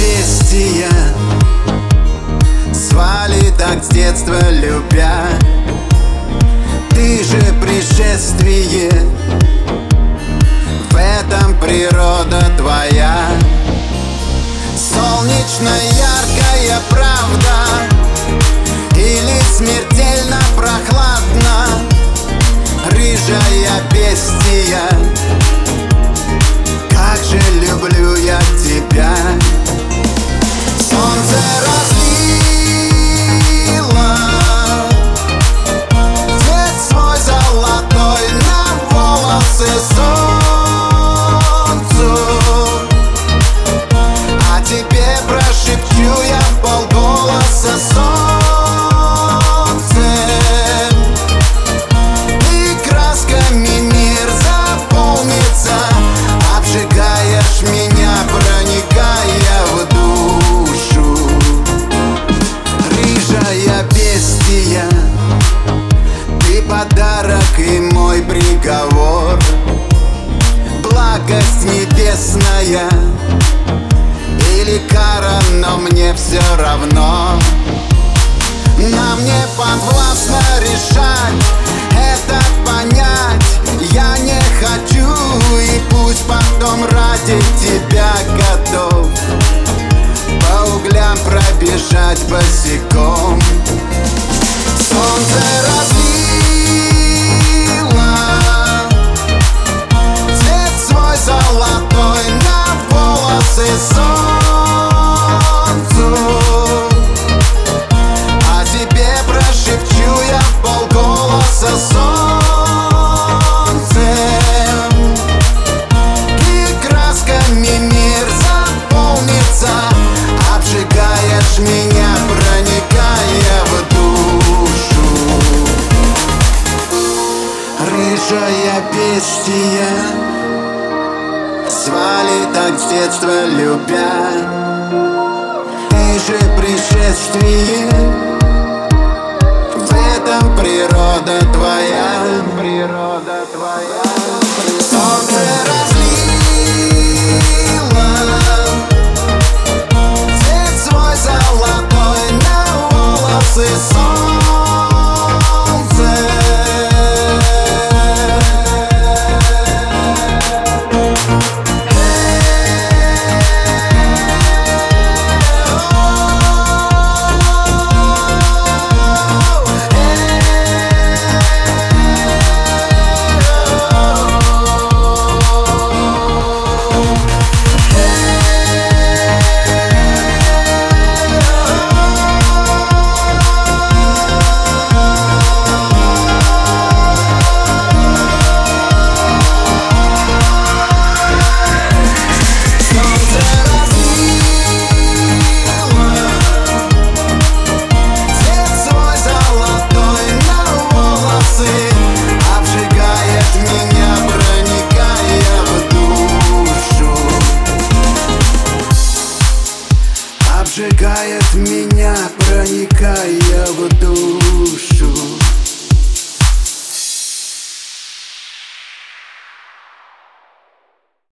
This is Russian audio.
Бестия. Свали так с детства любя. Ты же пришествие Солнечно яркая правда. Или смертельно солнцем. И красками мир заполнится Обжигаешь меня, проникая в душу. Рыжая бестия Ты подарок и мой приговор. Благость небесная кара, но мне все равно. Нам не подвластно решать Это понять. Я не хочу И пусть потом ради тебя готов. По углям пробежать босиком. Солнце разлило Цвет свой золотой на волосы. солнцу счастья Звали так с детства любя. Ты же пришествие. В этом природа твоя. Природа твоя. Солнце разлило. Цвет свой золотой на волосы